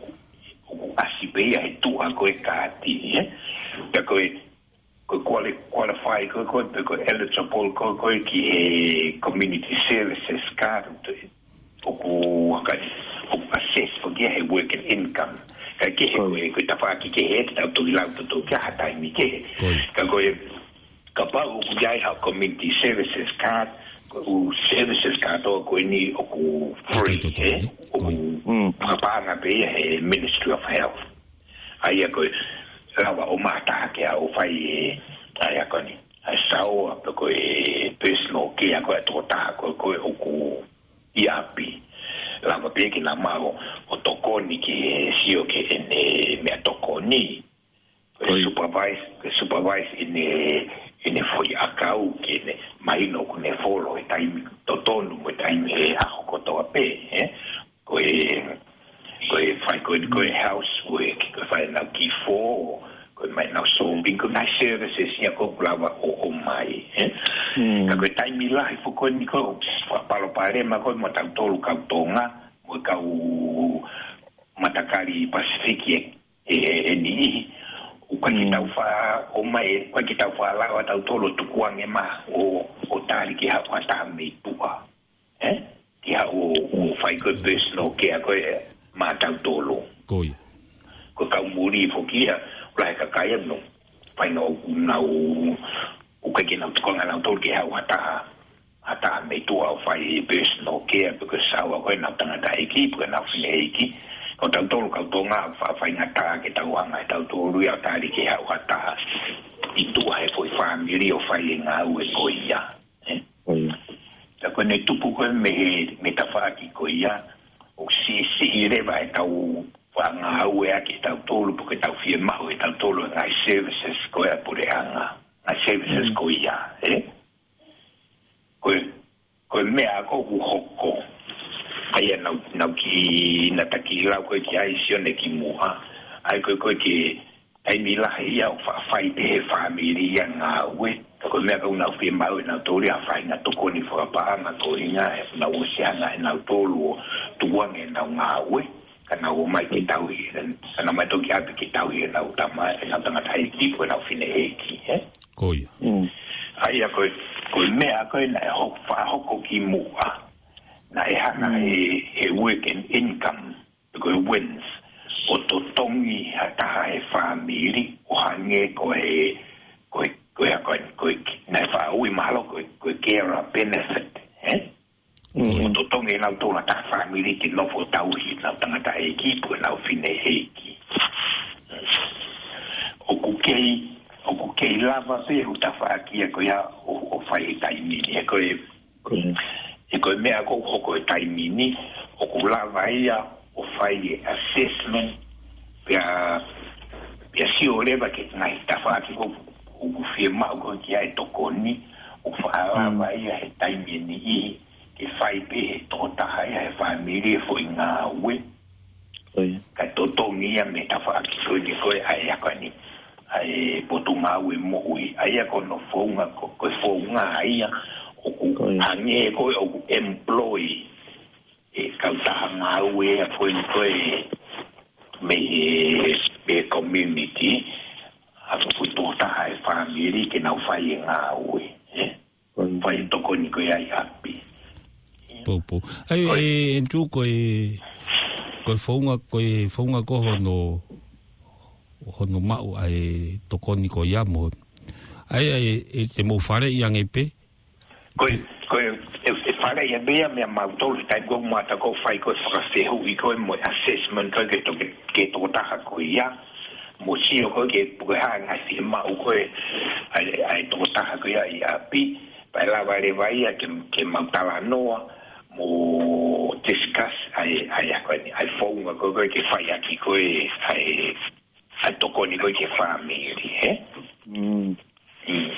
asibeia e tu a ko e ka ti e ka ko e ko quali qualify ko ko ko eligible ko ko ki e community services card o ko ka ke he work and income ka ke he we ko ta faki ke he ta to la to to ka ta mi ke ka ko e ka pa u ku ha community services card u services ka to ko ni o ku free eh? o ku mm. pa na pe he ministry of health ai ko rawa o mata ke e, a o fai ai ko ni a sao a ko e personal ke a ko e tota ko ko e o ku iapi la mapie ki na mago o tokoni ki e sio ki en e me a tokoni e supervise e supervise in e in e foi a kau ki e maino ku ne folo e taimi totonu mo e taimi e a hokoto a pe eh? ko e ko e fai ko e house work ko e fai na ki fo o まいなそうびくなしやらせしやこくらはおおまい。Ka koe tai mi lahi po koe ni koe whapalo pare ma koe mo tau tolu kau tonga mo kau matakari pasifiki e e ni o kwa ki tau hmm. wha o mai kwa ki tau wha lawa tau tolu tukuang e ma o o tari ki hapa taha mei tua. Eh? Ki ha o o whai koe personal kia koe ma tau tolu. Koe. Koe kau muri fo kia. rai ka kai anu pai no na u u ka gena to kanga na tol ke ha ta ha ta me tu au fai bes no ke to ke sa wa na ta na dai ki pu na fi ei ki o ta tol ka to nga fa fai na ta ke ta wa na ta to ru ya ta ri ke ha wa ta i tu ha foi fa mi ri o fai nga u e ko ia eh? ta ko ne tu pu ko me me ta fa ki ko ia o si si ri ba e ta u wanga aue a ki tau tolu po ke tau fie mahu e tau tolu ngai services ko ea pure anga ngai services mm. ko ia e koe koe mea ko ku hoko ai e nau, nau ki na taki lau koe ki ai sione ki muha ai koe koe ki ai milahi ia o whaafai te he family ia ngā ue ko mea ka unau fie mau e nau tōri a whai ngā toko ni whakapaa ngā tōringa e nau osianga e nau tōru o tuang e nau ngā ue kana o mai ke tau i ren sana mai to kia ke tau i ren uta mai e na tanga tai ki po e na fine e ki he koi mm. ai a koi koi me a koi na e ho fa ki mu na e ha mm. e e work and income the good wins o to tongi ha ta ha e fa miri o ha nge ko e ko e ko e ko e na fa u i malo ko e ko e ke benefit he eh? Mtoto ngena to na ta family ki no fo ta uhi na tanga ta Okukei okukei lava se hutafaaki ya koya ofai taimini ya koe mea ko ko koe taimini okulava ia ofai assessment ya ya si oleva ke na hitafaaki ko ukufie ma ko kia etokoni ofalava ia hetaimini ihi e fai pe e tota hai e fai mire e fo inga ue ka toto mia me ta fa ki soi ni koe ai ako ni ai potu ma ue mo ui ai ako no fo unga koe fo unga ai a o ku ange e koe o ku employ e kautaha ma ue a fo ni koe me e community a fo ku tota hai fai mire ke nau fai inga e ue fai toko ni koe ai ako pou pou ai e en tu ko e ko founga ko e founga ko no hono ma ai tokoni ko yamo ai ai e te mo fare yang epe ko ko e fare e ya bia me ma to sta go ma ta ko fai ko fra se hu i ko mo assessment ko ke to ke to ta ha ko ya mo si ko ke bu ha na si e ma u ko ai ai to ta ha ko ya ya pi pa la vale vai ya ke ke ma ta la noa 冇 discuss 係係呀嗰啲係風啊嗰啲嘅花呀，佢佢係係讀嗰啲嗰啲花名嘅啲嚇。嗯嗯，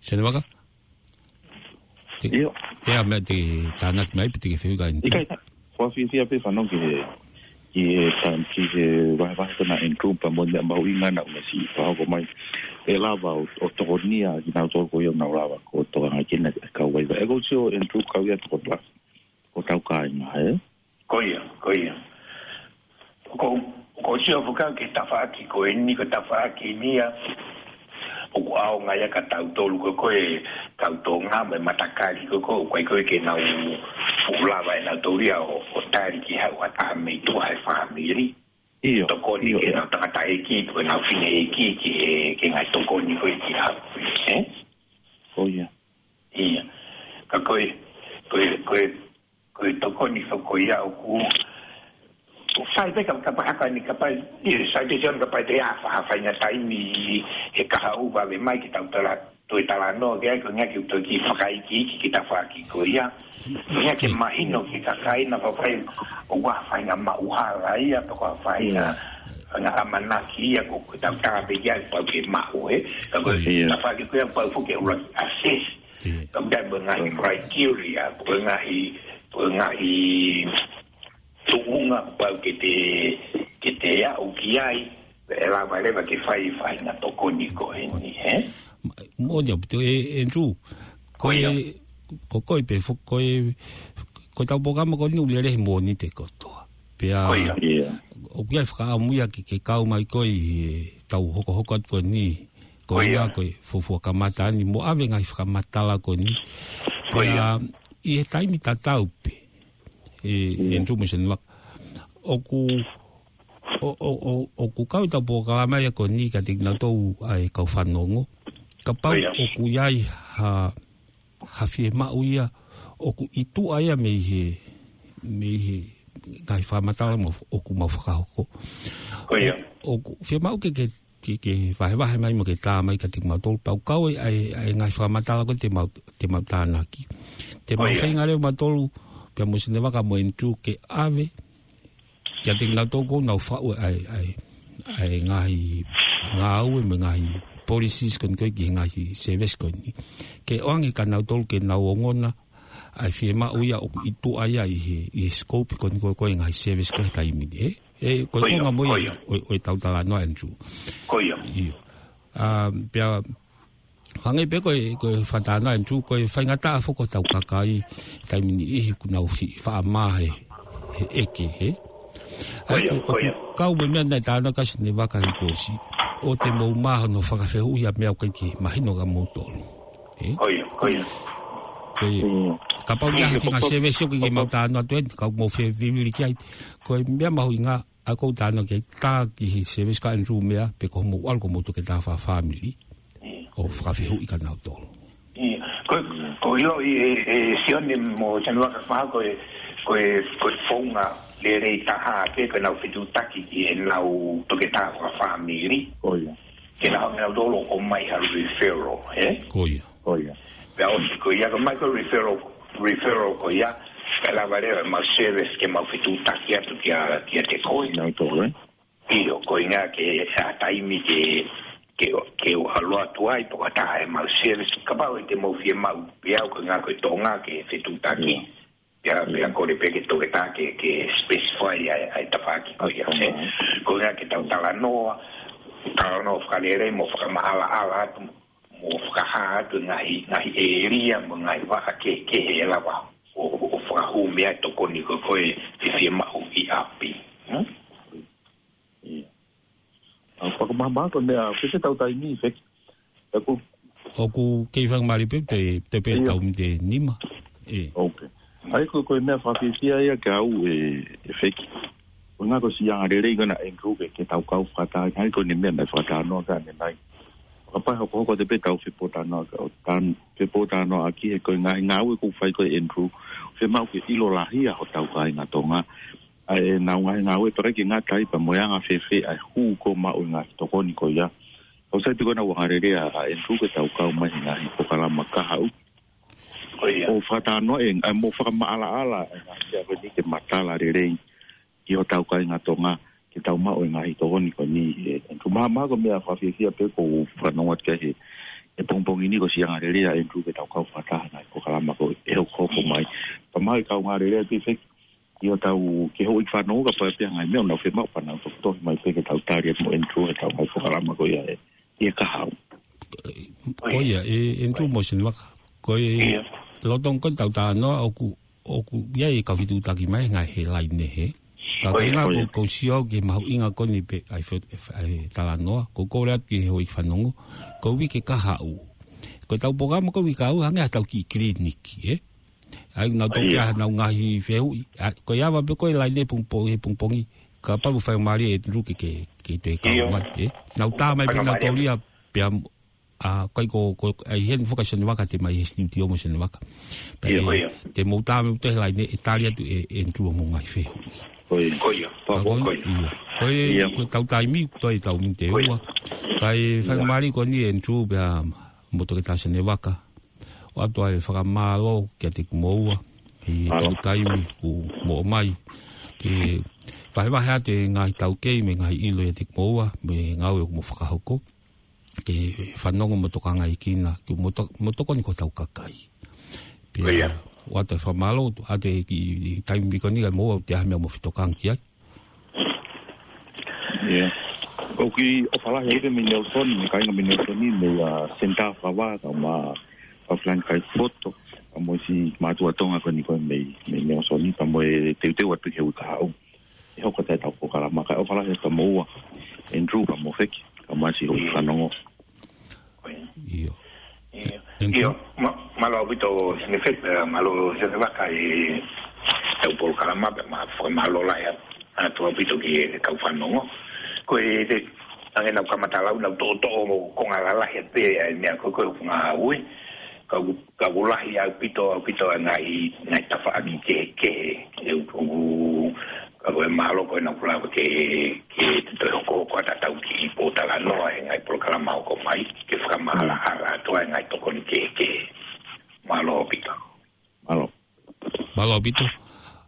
先嚟講下。啲咯，聽下咩嘢？暫時唔係俾啲嘅 feel 嘅。依家，我先先去翻屋企嘅。依家先去羅湖嗰度，嗱，group 同埋啲阿伯會講下啲咩事，翻屋企。e lava o, o toko nia ki nga toko i o nga lava ko toka nga kina ka waiwa. E gauti o en tu kau ia toko tla, ko tau ka i nga he? Ko ia, ko ia. Ko, ko si o fuka ke tafaki ko e ni ko tafaki nia, o ko ao nga ia ka tau tolu ko ko e tau to nga me matakari ko ko ko i ko e ke nga u fukulava e nga tori a o, o tari ki hau a tamei tua e familii. Iyo. Tokoni ke na tangata eki, tuwe na fine eki, ki ke ngai tokoni ko eki ha. Eh? Oh, iya. Iya. Ka koe, koe, koe, koe tokoni so ko ia o ku, o fai peka ka pa haka ni ka pa, iyo, sai pe se on ka pa te hafa, hafa ina taimi, he kaha uva ve mai ki tau talati tu itala no ke ai kunya ki to ki fakai ki ki kita faki ko ya nya ke mahino ki ka kai na fa fai o wa fai na ma u hala ia to ka fai na na ama na ki ia ko ta ka be ya pa ke ma o e ka ko si na fa ki ko ya pa fu ke ra assess ka ga be na ni criteria ko na i ko na i tu unga pa ke te ke te ya o ki ai e la mai leva ke fai fai na to ko ni ko ni he moja te e enju ko e ko ko pe fu ko e ko ta boga mo ko ni u lere mo ni te ko to pe a o ki fa mu ya ki ke ka mai ko i ta u hoko hoko to ni ko ya ko fo fo ka mata ni mo ave nga fa mata la ko ni ko ya i e kai mi ta ta u pe e enju mo sen wa o ku o o o o ku ka ta boga mai ko ni ka te na to u ai ka fa no ka pau yes. o ku iai ha, ha fie mau ia o ku itu aia me ihe me ihe ngai whamatala mo o ku mau whakahoko o, o ku fie mau ke ke ke ke vahe vahe mai mo ke tā mai ka te mau tolu pau kau ai, ai, ai ngai whamatala ko te mau te mau tānaki te mau whainga reo mau tolu pia mo sinewa ka mo entu ke ave kia te ngau nau whau ai ai ai ngahi ngā ue me ngahi policies kon koi ki ngahi service kon Ke oangi ka nau tolu ke nau ongona, ai fie ma uia o i tu aia i he, i scope kon ko koi ngahi service ko kai mi di, E, ko ko moi a oi tau tala noa enju. Koi a. Iyo. Um, pia, hangi pe koi, koi fatana enju, koi whaingata ta foko tau kakai, ka imi ni ihi kuna usi, wha a mahe, he eke, he? kau me mea nei tāna kasi ne waka i kōsi o te mou maha no whakawhehu ia mea o kaiki mahino ga mou tōru e? oia oia mm. ka pau ngā hafi ngā sewe sio ki ngā mau tāna atu eni kau mou whewiri ki ai koe mea mahu i ngā a kou tāna ki tā ki hi sewe ska enru mea pe koho mou alko mou tuke tā wha family o whakawhehu i ka nau tōru mm. koe koe i e sione mo chanwaka whakako e koe koe fonga le re taha ape koe nau fitu taki i e nau toke taha kwa whamiri. Oia. Ke nau nau dolo o mai ha referral, he? Oia. Oia. Pea o si koe ia, koe mai koe referral, referral koe ia, ka la vare o e ma seves ke mau fitu taki atu kia, kia te koe. Nau tolo, he? Pio, koe nga ke a taimi ke ke ke o halo atu ai po ata e mau seves, ka pao e te mau fie mau, pia o koe nga koe tonga ke fitu taki. Yeah ya me acordé pe que tu que que que specify ai oh, mm-hmm. a esta parte o ya sé con la que tanta la no tanta no fralera y mo fra ala ala mo fra ha tu nai nai eria mo nai va que que la va o o fra hu me to con ni ko e si si ma u i api ¿no? Mm. Ah, como mamá, pues me ha hecho tal tal ni, ¿sí? Oku, kei whang maripe, te, te pe tau mi te nima. ok ai ko ko me fa fi fi ai ka u e e feki una ko si ya re re gana e ko ke ta ka u ai ko ni me me fa ta no ka ni mai ka pa ko ko de pe ta u fi po ta no ka tan fi po ta no aki e ko nga nga ko fa ko e ndru fi ma ko ilo lo a ho ta u ka nga ai na e u nga e u e to re ki nga ta pa mo ya nga ai hu ko ma u nga to ko ni ya o sa ti ko na u re re a ndru ko ta u ka u ma ni nga i o fata no en a mo fa ma ala e ala ke matala re re ki o tau kai nga tonga ki tau ma e e, o nga i to ni ko ni en tu ma ma go me a fa fi fia pe ko fa no wat ke e pom pom ini ko sian a re re en tu ke tau ka fata na ko kala ma ko e ko ko mai pa ma ka nga re re ti fe ki o tau ke ho i fa no ga pa pe nga me o na fe ma pa na to to mai pe ke tau tari mo en tu ke tau ka kala ma ko ya e ka ha Oia, e entu mo sin ko Koe, loto ko tau ta no oku oku ya e ka fitu ta ki mai nga he lai ne he ka ko na ko ko si o ge mau inga ko ni pe ai fo ta la no ko ko ra ki ho i fanu ko wi ke ka ha u ko tau po ga mo ko wi ka u ha nga ta ki klinik e ai na to ka na un hi fe u ko ya va pe ko lai ne pung po he pung pung ka pa bu fa mari e ru ke ke ke te ka ma e na ta mai pe na to ri pe kai ko ko ai hen vocation sen waka te mai hesti ti omo ni waka pe te e e, e mo ta me mm. te la ne italia tu e en tu omo ngai fe oi koia pa ko koia oi ko ta ta mi to ai ta un te wa kai fa mari ko ni en tu pe mo to ta sen waka o ato ai fa ma lo ke te mo wa i ta ta mi ku mo mai ke pa ba ha te ngai tau ke me ngai i lo te mo me ngai o mo fa ko ke whanongo motokanga i kina, ke motoko ni ko tau kakai. Pia, oh, yeah. wata e whamalo, ato e ki taimi biko ni, kai mōa te ahamea mo whitokanga ki ai. Yeah. Ko ki o whalahi ere me Nelson, me kainga me Nelson uh, ni, me a senta whawata, ma a flan kai foto, a mo si mātua tonga ko ni koe me, me Nelson ni, pa mo e teuteu atu heu e ka hau. E hoko tētau kukara, ma kai o whalahi ere ta mōa, Andrew, pa mo whekia tomasi hoki whanongo. Iyo. Iyo. Malo abito sinifet, eh, malo sete waka eh. e te upol karama, ma fwe malo la ya to abito ki kau whanongo. Ko e te ange nau kamatala una to to mo konga la la hete ya eh, e mea koko e kunga ui. Kau lahi au pito au pito ngai tafa agi ke ke e upongu o e malo ko na kula ke ke te ko ko ta tau ki po ta la no e ngai pro kala mau ko mai ke fra ma la ha to e ngai to kon ke ke malo pito malo malo pito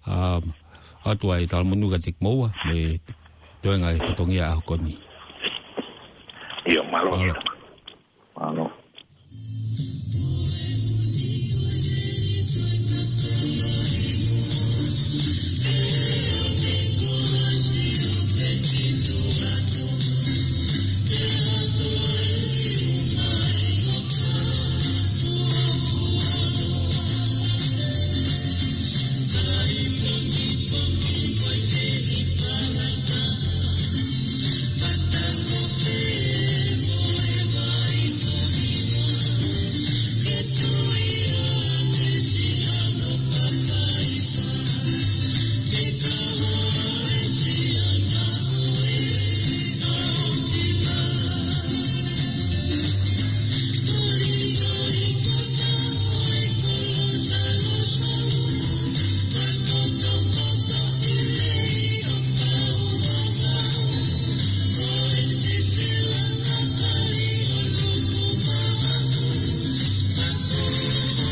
um e a to ai tal munu ga tik moa me to e ngai fotongia ko ni yo malo pito